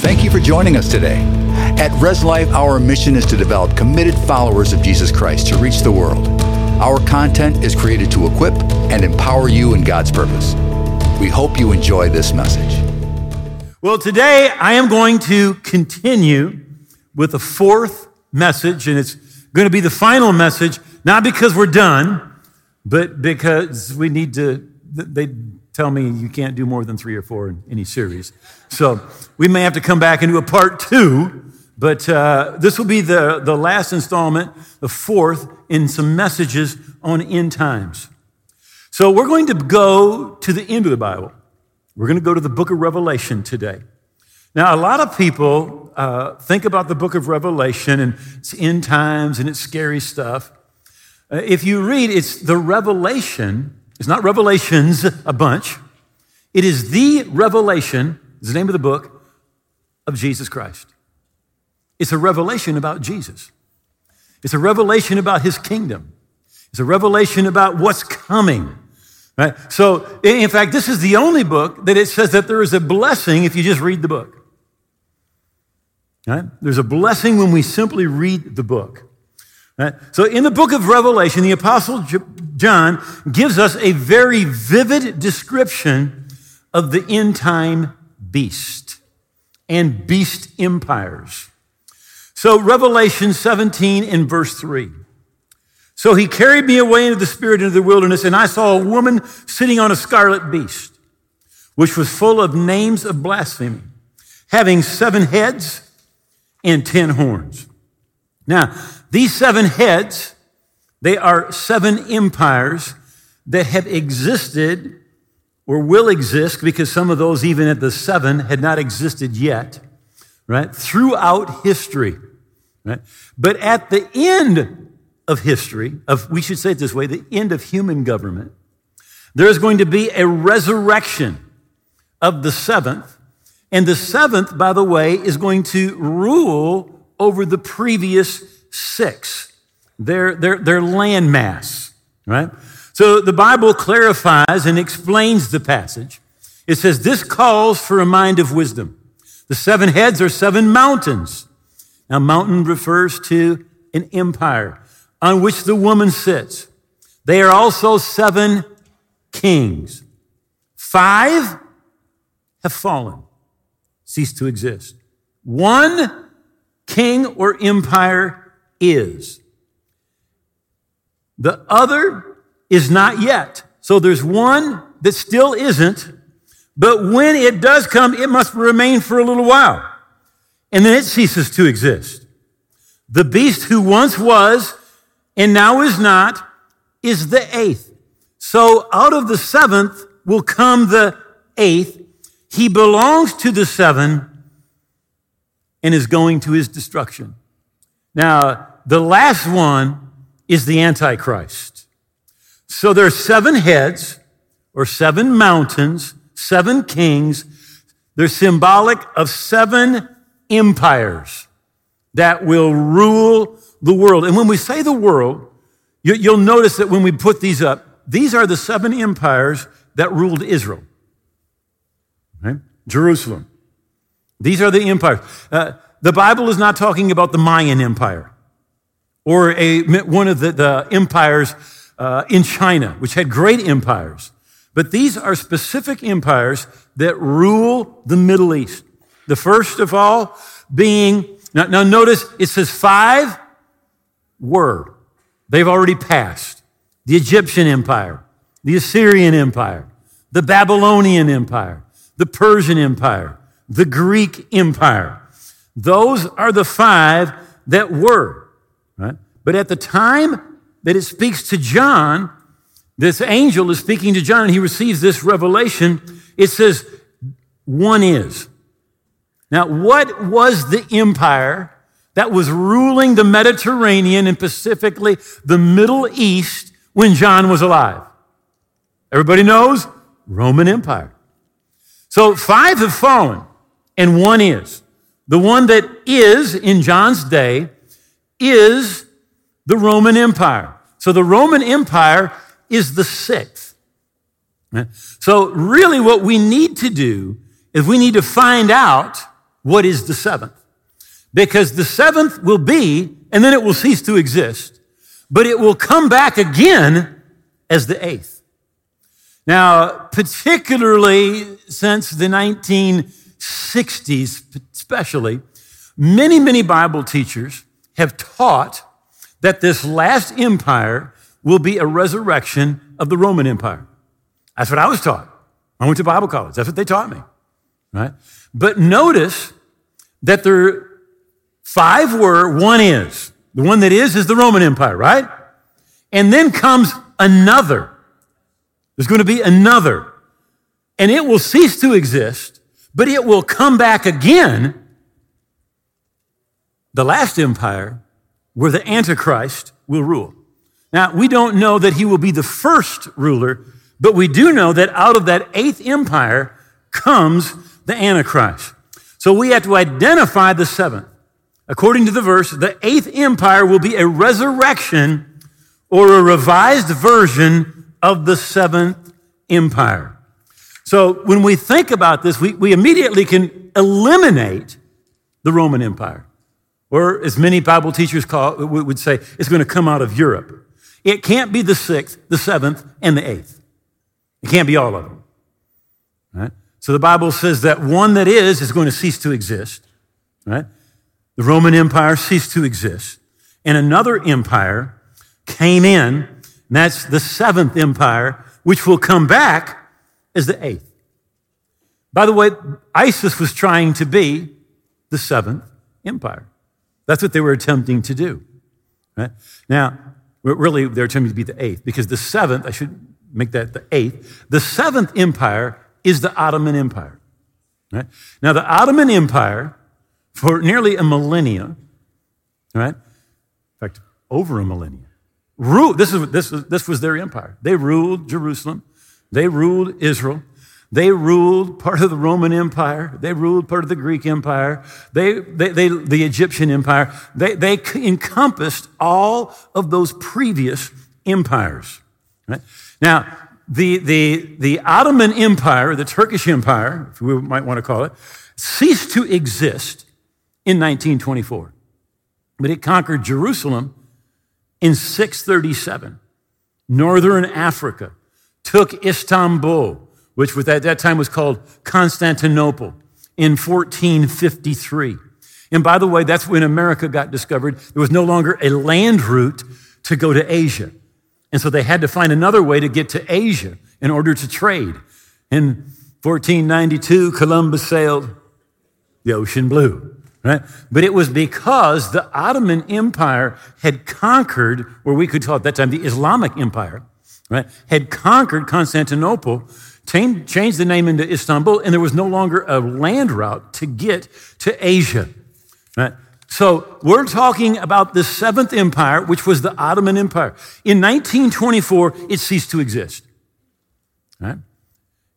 Thank you for joining us today. At Res Life, our mission is to develop committed followers of Jesus Christ to reach the world. Our content is created to equip and empower you in God's purpose. We hope you enjoy this message. Well, today I am going to continue with the fourth message, and it's going to be the final message, not because we're done, but because we need to, they tell me you can't do more than three or four in any series. So we may have to come back and do a part two, but uh, this will be the, the last installment, the fourth, in some messages on end times. So we're going to go to the end of the Bible. We're going to go to the book of Revelation today. Now, a lot of people uh, think about the book of Revelation and it's end times and it's scary stuff. Uh, if you read, it's the revelation, it's not revelations, a bunch. It is the revelation, is the name of the book, of Jesus Christ. It's a revelation about Jesus. It's a revelation about his kingdom. It's a revelation about what's coming. Right? So, in fact, this is the only book that it says that there is a blessing if you just read the book. Right? There's a blessing when we simply read the book. Right? So, in the book of Revelation, the Apostle John gives us a very vivid description of the end time beast and beast empires. So, Revelation 17 in verse 3. So he carried me away into the spirit into the wilderness, and I saw a woman sitting on a scarlet beast, which was full of names of blasphemy, having seven heads and ten horns. Now, these seven heads, they are seven empires that have existed or will exist because some of those, even at the seven, had not existed yet, right? Throughout history, right? But at the end of history, of, we should say it this way, the end of human government, there is going to be a resurrection of the seventh. And the seventh, by the way, is going to rule over the previous six, their, their, their landmass, right? So the Bible clarifies and explains the passage. It says, This calls for a mind of wisdom. The seven heads are seven mountains. Now, mountain refers to an empire on which the woman sits. They are also seven kings. Five have fallen, ceased to exist. One king or empire is. The other is not yet. So there's one that still isn't, but when it does come, it must remain for a little while. And then it ceases to exist. The beast who once was and now is not, is the eighth. So out of the seventh will come the eighth. He belongs to the seven and is going to his destruction. Now, the last one is the Antichrist. So there's seven heads or seven mountains, seven kings. They're symbolic of seven empires that will rule the world. And when we say the world, you, will notice that when we put these up, these are the seven empires that ruled Israel. Right? Jerusalem. These are the empires. Uh, the Bible is not talking about the Mayan Empire or a, one of the, the empires uh, in China, which had great empires. But these are specific empires that rule the Middle East. The first of all being, now, now notice it says five were. They've already passed. The Egyptian Empire, the Assyrian Empire, the Babylonian Empire, the Persian Empire, the Greek Empire. Those are the five that were? But at the time that it speaks to John, this angel is speaking to John and he receives this revelation. It says, one is. Now, what was the empire that was ruling the Mediterranean and specifically the Middle East when John was alive. Everybody knows Roman Empire. So five have fallen and one is. The one that is in John's day is the Roman Empire. So the Roman Empire is the sixth. So really what we need to do is we need to find out what is the seventh. Because the seventh will be, and then it will cease to exist, but it will come back again as the eighth. Now, particularly since the 1960s, especially, many, many Bible teachers have taught that this last empire will be a resurrection of the Roman Empire. That's what I was taught. I went to Bible college. That's what they taught me. Right? But notice that there five were, one is. The one that is is the Roman Empire, right? And then comes another. There's going to be another. And it will cease to exist, but it will come back again. The last empire where the Antichrist will rule. Now, we don't know that he will be the first ruler, but we do know that out of that eighth empire comes the Antichrist. So we have to identify the seventh. According to the verse, the eighth empire will be a resurrection or a revised version of the seventh empire. So when we think about this, we, we immediately can eliminate the Roman Empire. Or as many Bible teachers call, would say, it's going to come out of Europe. It can't be the sixth, the seventh, and the eighth. It can't be all of them. Right? So the Bible says that one that is is going to cease to exist. Right? The Roman Empire ceased to exist. And another empire came in, and that's the seventh empire, which will come back as the eighth. By the way, ISIS was trying to be the seventh empire. That's what they were attempting to do. Right? Now, really, they're attempting to be the eighth because the seventh, I should make that the eighth, the seventh empire is the Ottoman Empire. Right? Now, the Ottoman Empire, for nearly a millennia, right? In fact, over a millennia, ruled, this, is, this, is, this was their empire. They ruled Jerusalem, they ruled Israel, they ruled part of the Roman Empire. They ruled part of the Greek Empire. They, they, they, the Egyptian Empire. They, they encompassed all of those previous empires. Right? Now, the, the, the Ottoman Empire, the Turkish Empire, if we might want to call it, ceased to exist in 1924. But it conquered Jerusalem in 637. Northern Africa took Istanbul, which at that time was called Constantinople, in 1453. And by the way, that's when America got discovered. There was no longer a land route to go to Asia. And so they had to find another way to get to Asia in order to trade. In 1492, Columbus sailed the ocean blue, right? But it was because the Ottoman Empire had conquered, or we could call at that time the Islamic Empire, right? Had conquered Constantinople, changed the name into Istanbul, and there was no longer a land route to get to Asia, right? So we're talking about the seventh empire, which was the Ottoman Empire. In 1924, it ceased to exist. Right? And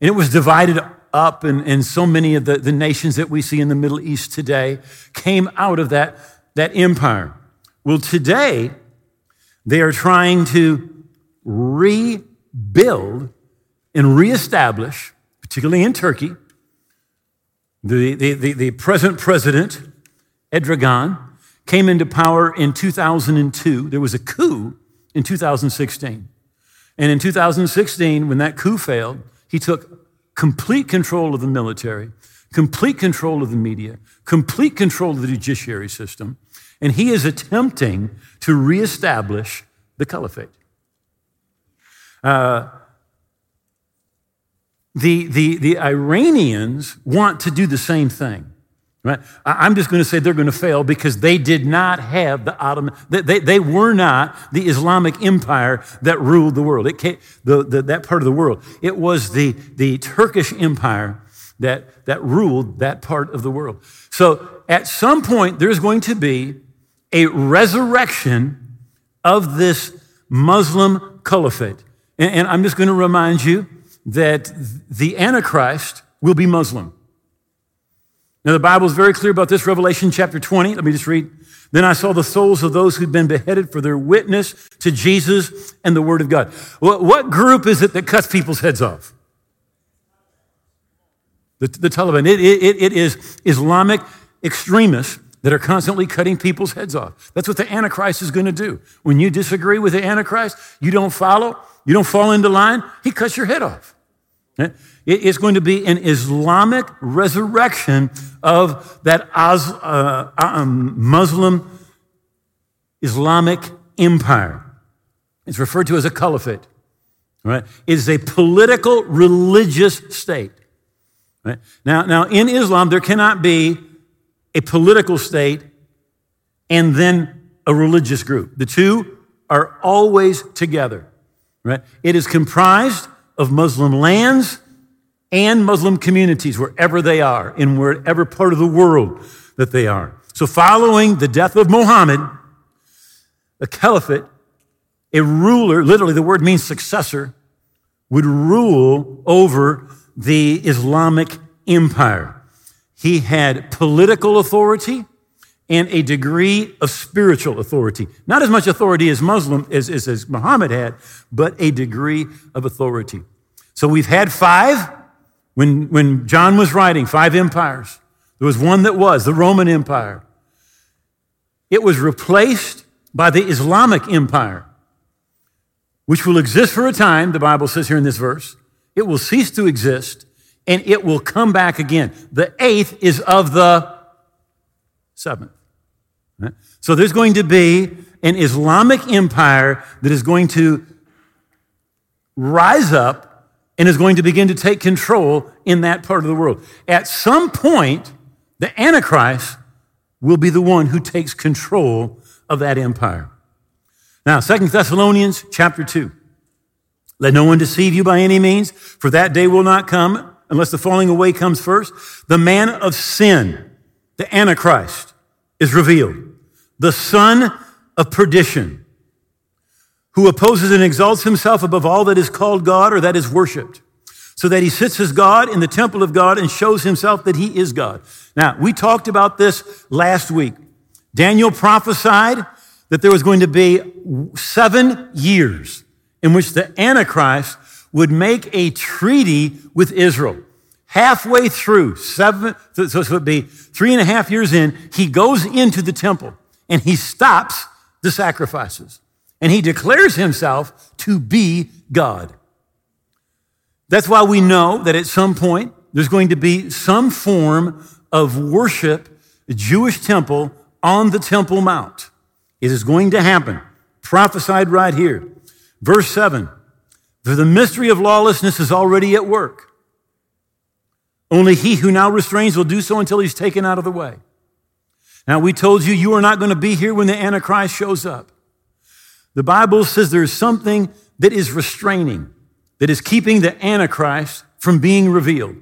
it was divided up, and, and so many of the, the nations that we see in the Middle East today came out of that, that empire. Well, today, they are trying to rebuild and reestablish, particularly in Turkey, the, the, the, the present president Erdogan came into power in 2002. There was a coup in 2016. And in 2016, when that coup failed, he took complete control of the military, complete control of the media, complete control of the judiciary system, and he is attempting to reestablish the caliphate. Uh, the, the, the Iranians want to do the same thing. Right? I'm just going to say they're going to fail because they did not have the Ottoman, they, they were not the Islamic empire that ruled the world. It came, the, the, that part of the world. It was the, the Turkish empire that, that ruled that part of the world. So at some point, there's going to be a resurrection of this Muslim caliphate. And, and I'm just going to remind you that the Antichrist will be Muslim. Now, the Bible is very clear about this. Revelation chapter 20. Let me just read. Then I saw the souls of those who'd been beheaded for their witness to Jesus and the Word of God. What, group is it that cuts people's heads off? The, the Taliban, it, it, it is Islamic extremists that are constantly cutting people's heads off. That's what the Antichrist is going to do. When you disagree with the Antichrist, you don't follow, you don't fall into line, he cuts your head off. It's going to be an Islamic resurrection of that uh, um, Muslim Islamic empire. It's referred to as a caliphate. Right? It is a political religious state. Right? Now, now, in Islam, there cannot be a political state and then a religious group. The two are always together. Right? It is comprised of Muslim lands and Muslim communities wherever they are, in wherever part of the world that they are. So, following the death of Muhammad, the caliphate, a ruler, literally the word means successor, would rule over the Islamic empire. He had political authority and a degree of spiritual authority. Not as much authority as Muslim as, as, as Muhammad had, but a degree of authority. So we've had five when, when John was writing, five empires. There was one that was the Roman Empire. It was replaced by the Islamic Empire which will exist for a time, the Bible says here in this verse. It will cease to exist and it will come back again. The eighth is of the seventh. So there's going to be an Islamic empire that is going to rise up and is going to begin to take control in that part of the world. At some point, the Antichrist will be the one who takes control of that empire. Now, Second Thessalonians chapter 2. Let no one deceive you by any means, for that day will not come unless the falling away comes first. The man of sin, the Antichrist, is revealed. The son of perdition, who opposes and exalts himself above all that is called God or that is worshiped, so that he sits as God in the temple of God and shows himself that he is God. Now, we talked about this last week. Daniel prophesied that there was going to be seven years in which the Antichrist would make a treaty with Israel. Halfway through, seven, so it would be three and a half years in, he goes into the temple and he stops the sacrifices and he declares himself to be God. That's why we know that at some point there's going to be some form of worship, a Jewish temple on the Temple Mount. It is going to happen. Prophesied right here. Verse 7 For the mystery of lawlessness is already at work. Only he who now restrains will do so until he's taken out of the way. Now, we told you you are not going to be here when the Antichrist shows up. The Bible says there's something that is restraining, that is keeping the Antichrist from being revealed.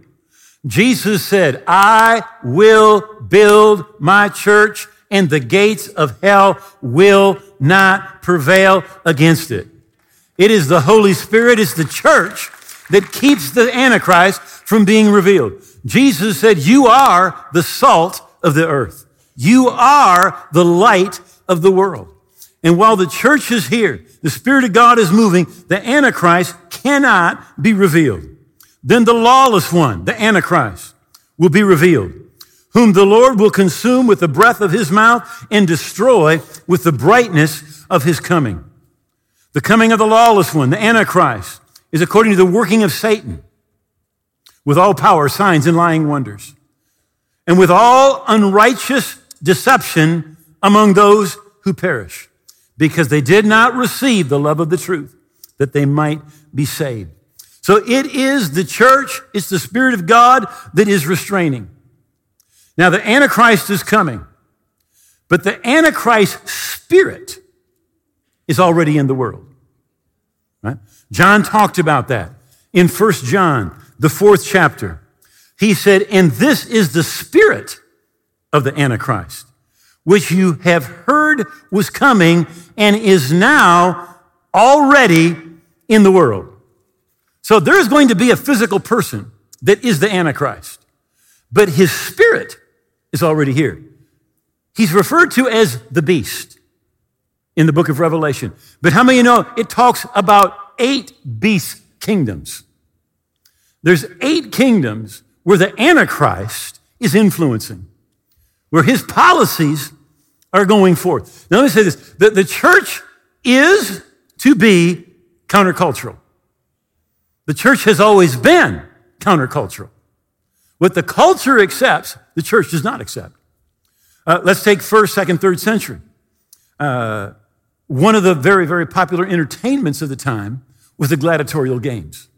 Jesus said, I will build my church and the gates of hell will not prevail against it. It is the Holy Spirit, it's the church that keeps the Antichrist from being revealed. Jesus said, You are the salt of the earth. You are the light of the world. And while the church is here, the Spirit of God is moving, the Antichrist cannot be revealed. Then the lawless one, the Antichrist, will be revealed whom the Lord will consume with the breath of his mouth and destroy with the brightness of his coming. The coming of the lawless one, the Antichrist, is according to the working of Satan with all power, signs, and lying wonders, and with all unrighteous deception among those who perish, because they did not receive the love of the truth that they might be saved. So it is the church, it's the Spirit of God that is restraining. Now, the Antichrist is coming, but the Antichrist spirit is already in the world. Right? John talked about that in First John, the fourth chapter. He said, And this is the spirit of the Antichrist, which you have heard was coming and is now already in the world. So there's going to be a physical person that is the Antichrist, but his spirit is already here. He's referred to as the beast in the book of Revelation. But how many you know it talks about eight beast kingdoms? There's eight kingdoms where the Antichrist is influencing, where his policies are going forth. Now, let me say this the, the church is to be countercultural. The church has always been countercultural. What the culture accepts, the church does not accept. Uh, let's take first, second, third century. Uh, one of the very, very popular entertainments of the time was the gladiatorial games.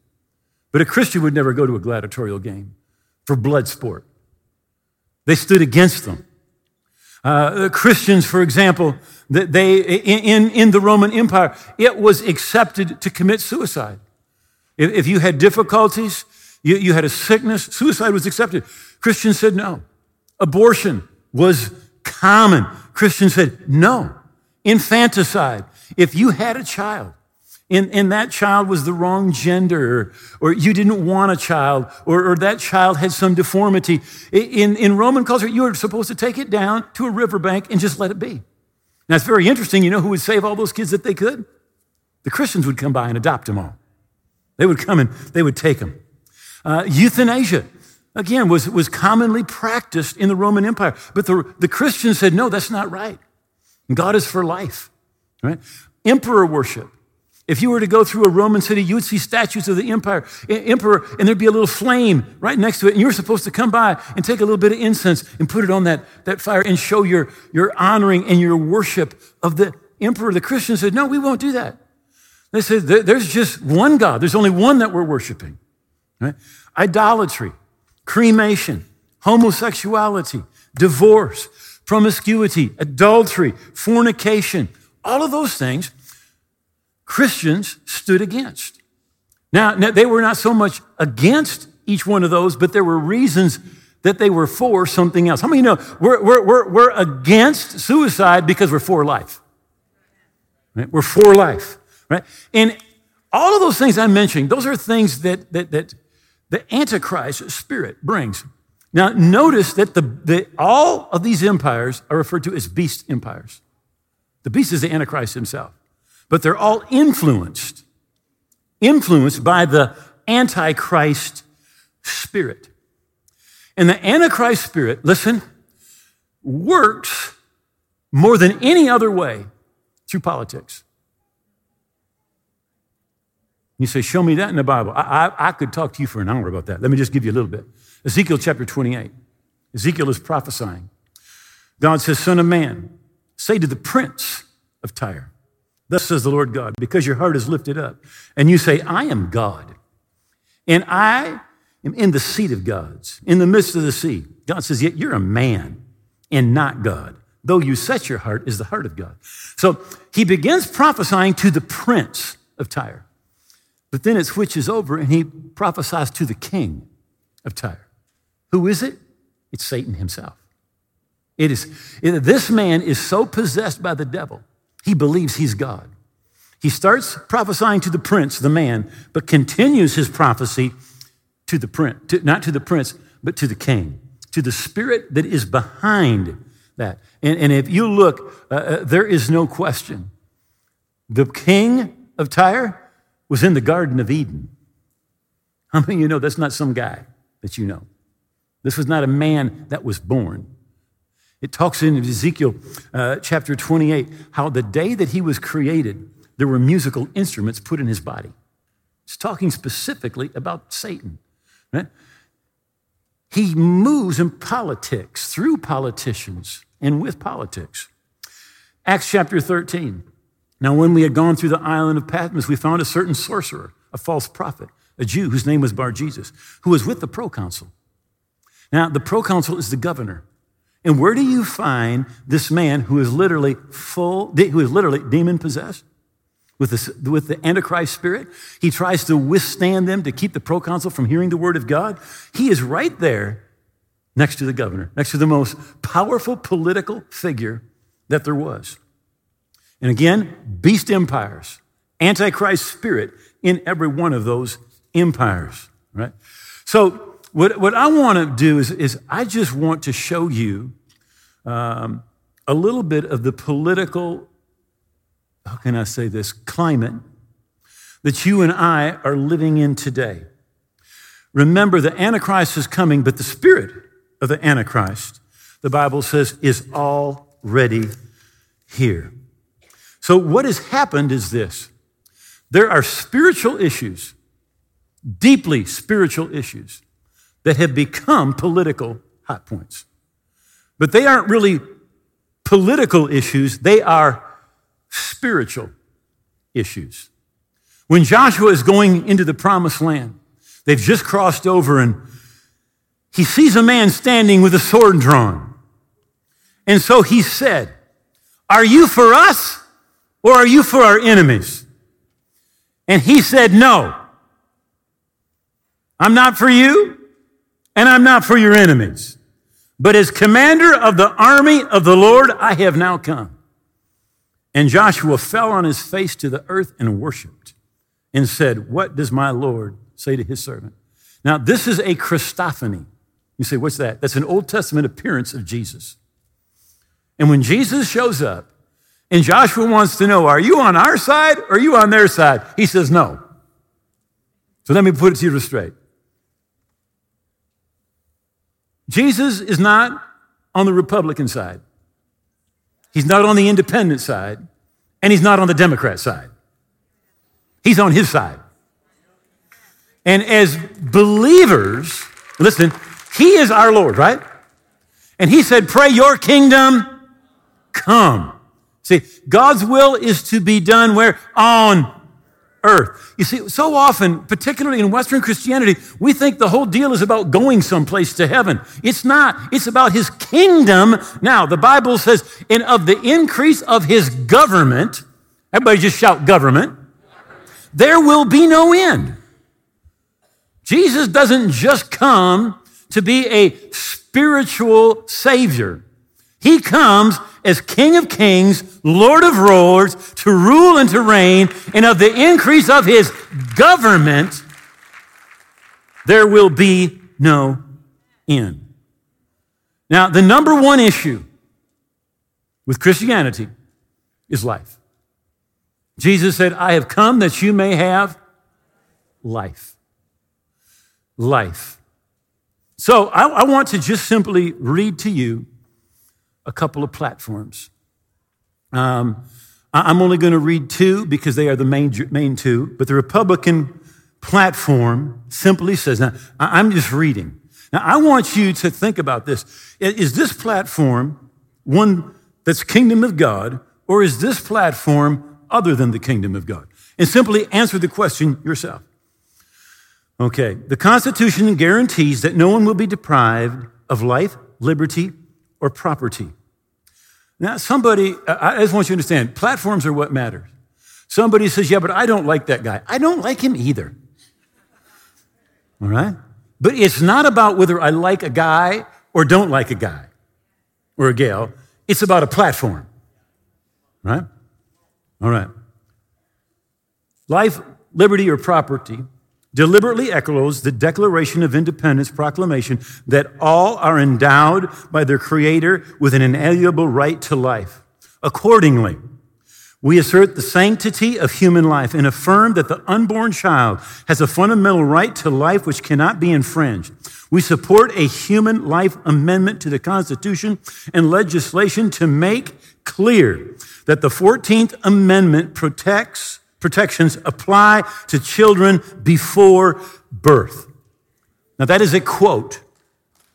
But a Christian would never go to a gladiatorial game for blood sport. They stood against them. Uh, Christians, for example, that they in, in the Roman Empire, it was accepted to commit suicide. If, if you had difficulties, you, you had a sickness, suicide was accepted. Christians said no. Abortion was common. Christians said no. Infanticide. If you had a child and, and that child was the wrong gender, or, or you didn't want a child, or, or, that child had some deformity, in, in Roman culture, you were supposed to take it down to a riverbank and just let it be. Now, it's very interesting. You know who would save all those kids that they could? The Christians would come by and adopt them all. They would come and they would take them. Uh, euthanasia, again, was, was commonly practiced in the Roman Empire. But the, the Christians said, no, that's not right. God is for life. Right? Emperor worship. If you were to go through a Roman city, you would see statues of the empire, emperor, and there'd be a little flame right next to it. And you were supposed to come by and take a little bit of incense and put it on that, that fire and show your, your honoring and your worship of the emperor. The Christians said, No, we won't do that. They said, There's just one God. There's only one that we're worshiping. Right? Idolatry, cremation, homosexuality, divorce, promiscuity, adultery, fornication, all of those things Christians stood against. Now, they were not so much against each one of those, but there were reasons that they were for something else. How many know we're, we're, we're, we're against suicide because we're for life? Right? We're for life, right? And all of those things I'm mentioning, those are things that, that, that the Antichrist spirit brings. Now, notice that the, the, all of these empires are referred to as beast empires. The beast is the Antichrist himself but they're all influenced, influenced by the Antichrist spirit. And the Antichrist spirit, listen, works more than any other way through politics. You say, Show me that in the Bible. I, I, I, could talk to you for an hour about that. Let me just give you a little bit. Ezekiel chapter 28. Ezekiel is prophesying. God says, Son of man, say to the prince of Tyre, Thus says the Lord God, because your heart is lifted up, and you say, I am God, and I am in the seat of gods, in the midst of the sea. God says, Yet you're a man and not God, though you set your heart is the heart of God. So he begins prophesying to the prince of Tyre. But then it switches over and he prophesies to the king of Tyre. Who is it? It's Satan himself. It is, this man is so possessed by the devil he believes he's God. He starts prophesying to the prince, the man, but continues his prophecy to the prince, to, not to the prince, but to the king, to the spirit that is behind that. And, and if you look, uh, uh, there is no question. The king of Tyre was in the Garden of Eden. How many of you know that's not some guy that you know? This was not a man that was born. It talks in Ezekiel uh, chapter 28 how the day that he was created, there were musical instruments put in his body. It's talking specifically about Satan. Right? He moves in politics, through politicians, and with politics. Acts chapter 13. Now, when we had gone through the island of Patmos, we found a certain sorcerer, a false prophet, a Jew whose name was Bar Jesus, who was with the proconsul. Now, the proconsul is the governor. And where do you find this man who is literally full, who is literally demon possessed? With the, with the Antichrist spirit. He tries to withstand them to keep the proconsul from hearing the word of God. He is right there next to the governor, next to the most powerful political figure that there was. And again, beast empires, Antichrist spirit in every one of those empires, right? So what, what I want to do is, is I just want to show you um, a little bit of the political, how can I say this, climate that you and I are living in today. Remember, the Antichrist is coming, but the spirit of the Antichrist, the Bible says, is already here. So, what has happened is this there are spiritual issues, deeply spiritual issues, that have become political hot points. But they aren't really political issues, they are spiritual issues. When Joshua is going into the promised land, they've just crossed over and he sees a man standing with a sword drawn. And so he said, Are you for us or are you for our enemies? And he said, No. I'm not for you and I'm not for your enemies. But as commander of the army of the Lord, I have now come. And Joshua fell on his face to the earth and worshiped and said, What does my Lord say to his servant? Now, this is a Christophany. You say, What's that? That's an Old Testament appearance of Jesus. And when Jesus shows up, and Joshua wants to know, Are you on our side or are you on their side? He says, No. So let me put it to you straight. Jesus is not on the Republican side. He's not on the independent side, and he's not on the Democrat side. He's on his side. And as believers, listen, he is our Lord, right? And he said, Pray your kingdom come. See, God's will is to be done where? On earth. You see, so often, particularly in Western Christianity, we think the whole deal is about going someplace to heaven. It's not. It's about his kingdom. Now, the Bible says, and of the increase of his government, everybody just shout government, there will be no end. Jesus doesn't just come to be a spiritual savior. He comes as King of Kings, Lord of Lords, to rule and to reign, and of the increase of his government, there will be no end. Now, the number one issue with Christianity is life. Jesus said, I have come that you may have life. Life. So I, I want to just simply read to you a couple of platforms. Um, I'm only going to read two because they are the main, main two, but the Republican platform simply says, now, I'm just reading. Now, I want you to think about this. Is this platform one that's kingdom of God, or is this platform other than the kingdom of God? And simply answer the question yourself. Okay, the Constitution guarantees that no one will be deprived of life, liberty, or property. Now, somebody, I just want you to understand, platforms are what matters. Somebody says, Yeah, but I don't like that guy. I don't like him either. All right? But it's not about whether I like a guy or don't like a guy or a gal. It's about a platform. Right? All right. Life, liberty, or property deliberately echoes the Declaration of Independence proclamation that all are endowed by their Creator with an inalienable right to life. Accordingly, we assert the sanctity of human life and affirm that the unborn child has a fundamental right to life which cannot be infringed. We support a human life amendment to the Constitution and legislation to make clear that the 14th Amendment protects protections apply to children before birth. Now, that is a quote,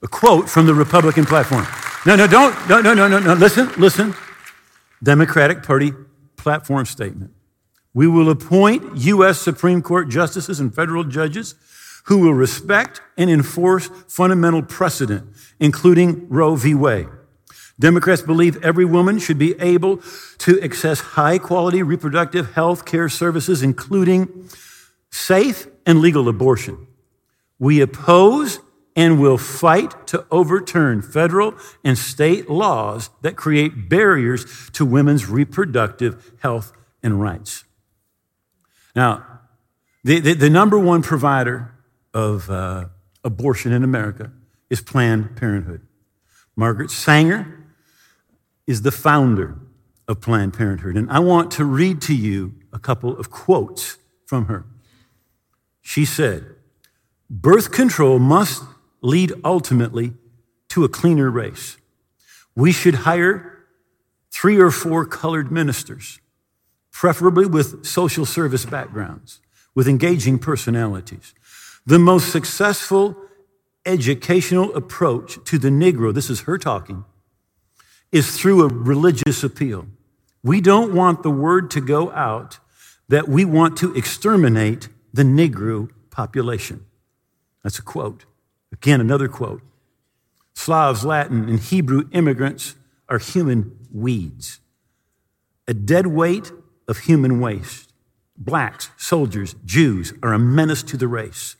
a quote from the Republican platform. No, no, don't, no, no, no, no, no. Listen, listen. Democratic Party platform statement. We will appoint U.S. Supreme Court justices and federal judges who will respect and enforce fundamental precedent, including Roe v. Wade. Democrats believe every woman should be able to access high quality reproductive health care services, including safe and legal abortion. We oppose and will fight to overturn federal and state laws that create barriers to women's reproductive health and rights. Now, the, the, the number one provider of uh, abortion in America is Planned Parenthood. Margaret Sanger is the founder of Planned Parenthood. And I want to read to you a couple of quotes from her. She said, Birth control must lead ultimately to a cleaner race. We should hire three or four colored ministers, preferably with social service backgrounds, with engaging personalities. The most successful educational approach to the Negro, this is her talking, is through a religious appeal. We don't want the word to go out that we want to exterminate the Negro population. That's a quote. Again, another quote. Slavs, Latin, and Hebrew immigrants are human weeds, a dead weight of human waste. Blacks, soldiers, Jews are a menace to the race.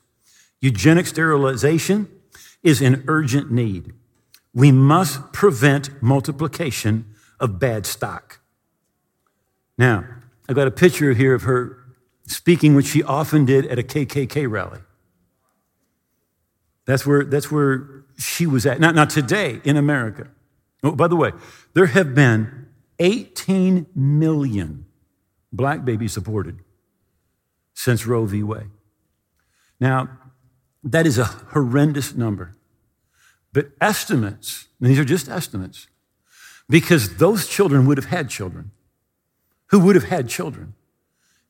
Eugenic sterilization is in urgent need. We must prevent multiplication of bad stock. Now, I've got a picture here of her speaking, which she often did at a KKK rally. That's where, that's where she was at. Not, not today in America. Oh, by the way, there have been 18 million black babies aborted since Roe v. Wade. Now, that is a horrendous number. But estimates, these are just estimates, because those children would have had children who would have had children.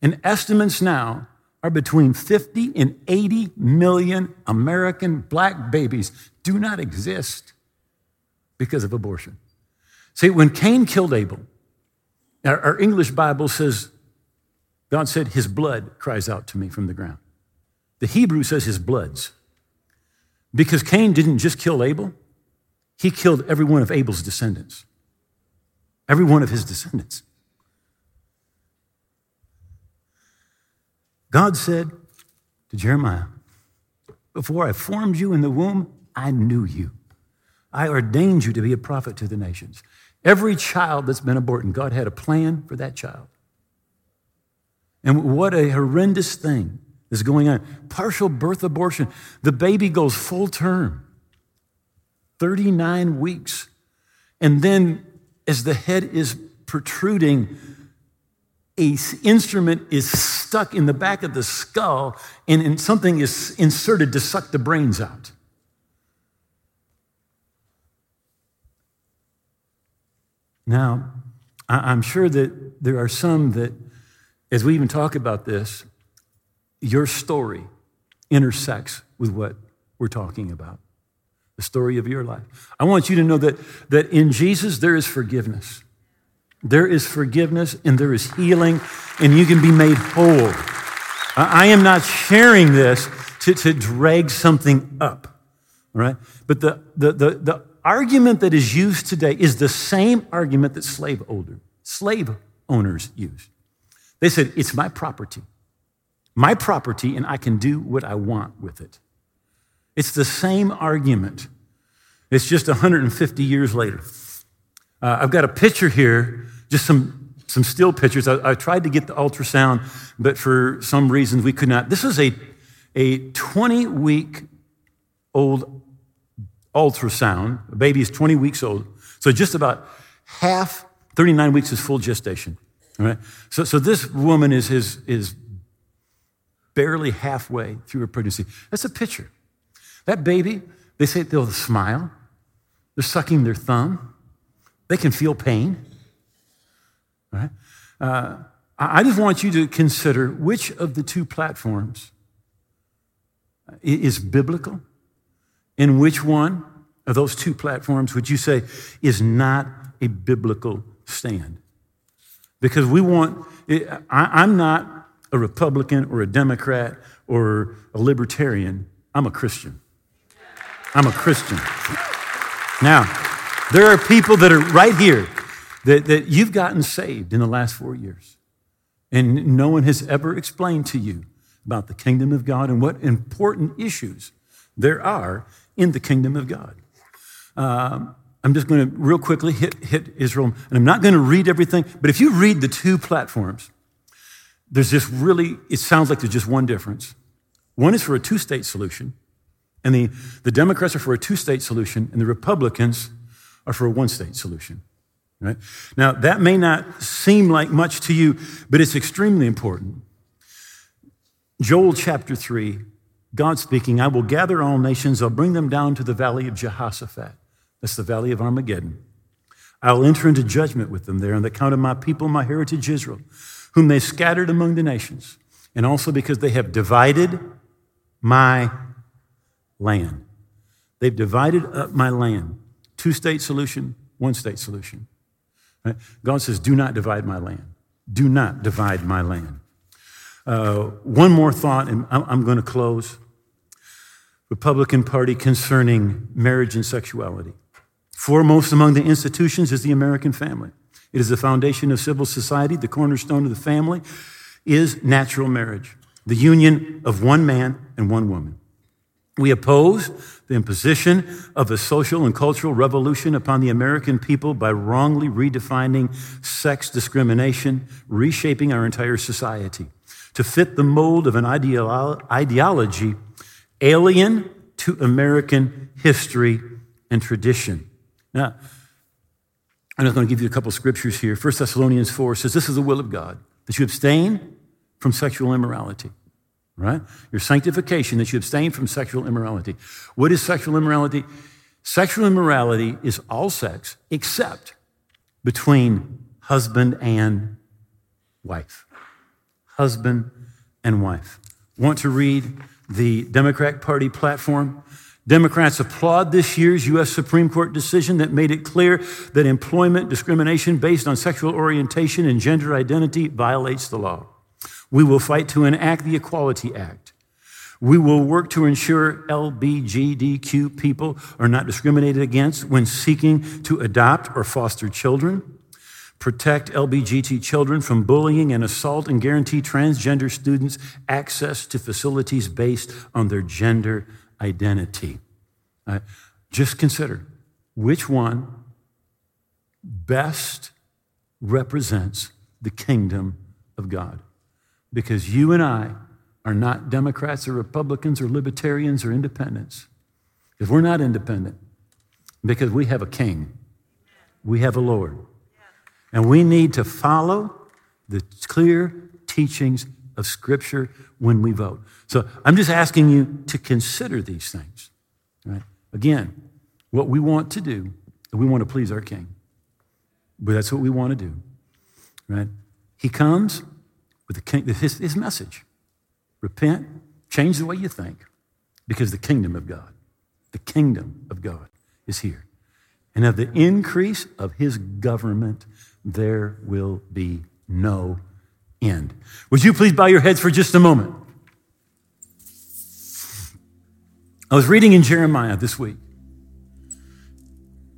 And estimates now are between 50 and 80 million American black babies do not exist because of abortion. See, when Cain killed Abel, our, our English Bible says, God said, His blood cries out to me from the ground. The Hebrew says his bloods. Because Cain didn't just kill Abel, he killed every one of Abel's descendants. Every one of his descendants. God said to Jeremiah, Before I formed you in the womb, I knew you. I ordained you to be a prophet to the nations. Every child that's been aborted, God had a plan for that child. And what a horrendous thing is going on. Partial birth abortion. The baby goes full term, 39 weeks. And then, as the head is protruding, a instrument is stuck in the back of the skull and, and something is inserted to suck the brains out. Now, I'm sure that there are some that, as we even talk about this, your story intersects with what we're talking about the story of your life. I want you to know that, that in Jesus there is forgiveness. There is forgiveness and there is healing, and you can be made whole. I am not sharing this to, to drag something up, all right? But the, the, the, the argument that is used today is the same argument that slave owner, slave owners used. They said, It's my property my property and I can do what I want with it. It's the same argument. It's just 150 years later. Uh, I've got a picture here, just some, some still pictures. I, I, tried to get the ultrasound, but for some reasons we could not. This is a, a 20 week old ultrasound. The baby is 20 weeks old. So just about half, 39 weeks is full gestation. All right? So, so this woman is, is, is barely halfway through a pregnancy. That's a picture. That baby, they say they'll smile, they're sucking their thumb, they can feel pain. Right? Uh, I just want you to consider which of the two platforms is biblical and which one of those two platforms would you say is not a biblical stand? Because we want, I, am not a Republican or a Democrat or a libertarian. I'm a Christian. I'm a Christian. Now, there are people that are right here that, that you've gotten saved in the last four years. And no one has ever explained to you about the kingdom of God and what important issues there are in the kingdom of God. Um, I'm just going to real quickly hit, hit Israel, and I'm not going to read everything, but if you read the two platforms, there's just really, it sounds like there's just one difference. One is for a two state solution, and the, the Democrats are for a two state solution, and the Republicans are for a one state solution. Right? Now, that may not seem like much to you, but it's extremely important. Joel chapter 3 God speaking, I will gather all nations, I'll bring them down to the valley of Jehoshaphat. That's the valley of Armageddon. I'll enter into judgment with them there on the account of my people, my heritage Israel, whom they scattered among the nations, and also because they have divided my land. They've divided up my land. Two state solution, one state solution. God says, Do not divide my land. Do not divide my land. Uh, one more thought, and I'm going to close. Republican Party concerning marriage and sexuality. Foremost among the institutions is the American family. It is the foundation of civil society. The cornerstone of the family is natural marriage, the union of one man and one woman. We oppose the imposition of a social and cultural revolution upon the American people by wrongly redefining sex discrimination, reshaping our entire society to fit the mold of an ideology alien to American history and tradition. Now, I'm just going to give you a couple scriptures here. 1 Thessalonians 4 says, This is the will of God, that you abstain from sexual immorality. Right? Your sanctification, that you abstain from sexual immorality. What is sexual immorality? Sexual immorality is all sex except between husband and wife. Husband and wife. Want to read the Democrat Party platform? Democrats applaud this year's U.S. Supreme Court decision that made it clear that employment discrimination based on sexual orientation and gender identity violates the law. We will fight to enact the Equality Act. We will work to ensure LBGDQ people are not discriminated against when seeking to adopt or foster children, protect LBGT children from bullying and assault, and guarantee transgender students access to facilities based on their gender identity. Uh, just consider which one best represents the kingdom of God. Because you and I are not Democrats or Republicans or libertarians or independents. Because we're not independent. Because we have a king, we have a Lord. And we need to follow the clear teachings of Scripture when we vote. So I'm just asking you to consider these things. Right? Again, what we want to do, we want to please our King. But that's what we want to do. Right? He comes with the king, his, his message. Repent, change the way you think, because the kingdom of God, the kingdom of God is here. And of the increase of his government, there will be no end. Would you please bow your heads for just a moment? I was reading in Jeremiah this week.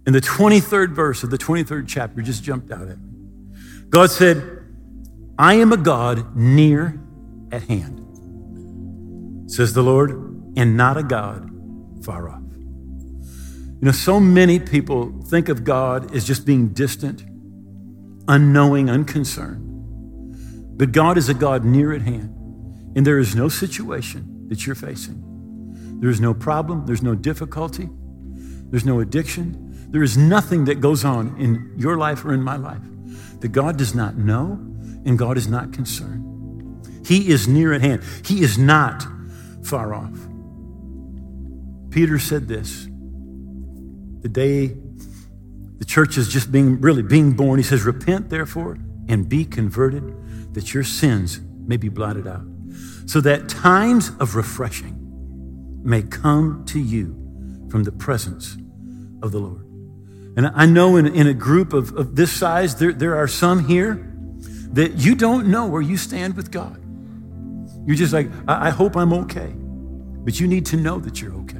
In the 23rd verse of the 23rd chapter just jumped out at me. God said, I am a God near at hand, says the Lord, and not a God far off. You know, so many people think of God as just being distant, unknowing, unconcerned. But God is a God near at hand, and there is no situation that you're facing. There is no problem, there's no difficulty, there's no addiction, there is nothing that goes on in your life or in my life that God does not know and God is not concerned. He is near at hand, He is not far off. Peter said this the day the church is just being really being born. He says, Repent, therefore, and be converted that your sins may be blotted out, so that times of refreshing may come to you from the presence of the Lord. And I know in, in a group of, of this size, there, there are some here that you don't know where you stand with God. You're just like, I, I hope I'm okay. But you need to know that you're okay.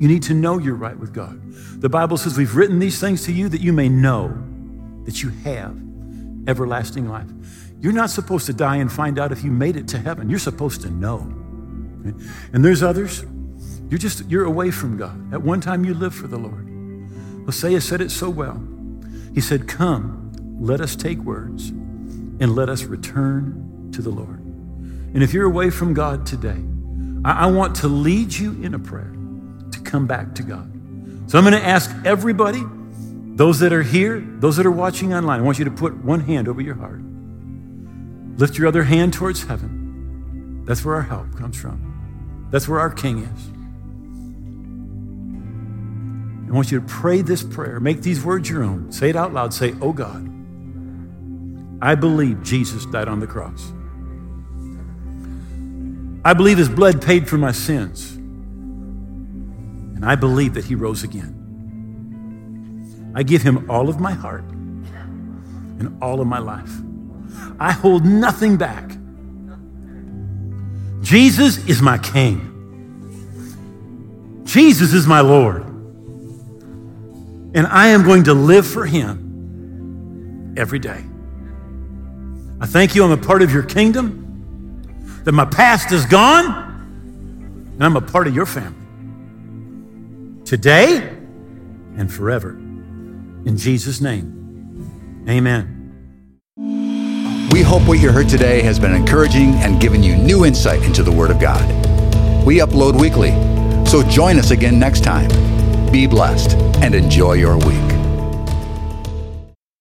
You need to know you're right with God. The Bible says, We've written these things to you that you may know that you have everlasting life. You're not supposed to die and find out if you made it to heaven. You're supposed to know. And there's others, you're just, you're away from God. At one time you lived for the Lord. Hosea said it so well. He said, Come, let us take words and let us return to the Lord. And if you're away from God today, I, I want to lead you in a prayer to come back to God. So I'm going to ask everybody, those that are here, those that are watching online, I want you to put one hand over your heart. Lift your other hand towards heaven. That's where our help comes from. That's where our King is. I want you to pray this prayer. Make these words your own. Say it out loud. Say, Oh God, I believe Jesus died on the cross. I believe his blood paid for my sins. And I believe that he rose again. I give him all of my heart and all of my life. I hold nothing back. Jesus is my King. Jesus is my Lord and I am going to live for Him every day. I thank you, I'm a part of your kingdom, that my past is gone, and I'm a part of your family. Today and forever. In Jesus' name, amen. We hope what you heard today has been encouraging and given you new insight into the Word of God. We upload weekly, so join us again next time. Be blessed and enjoy your week.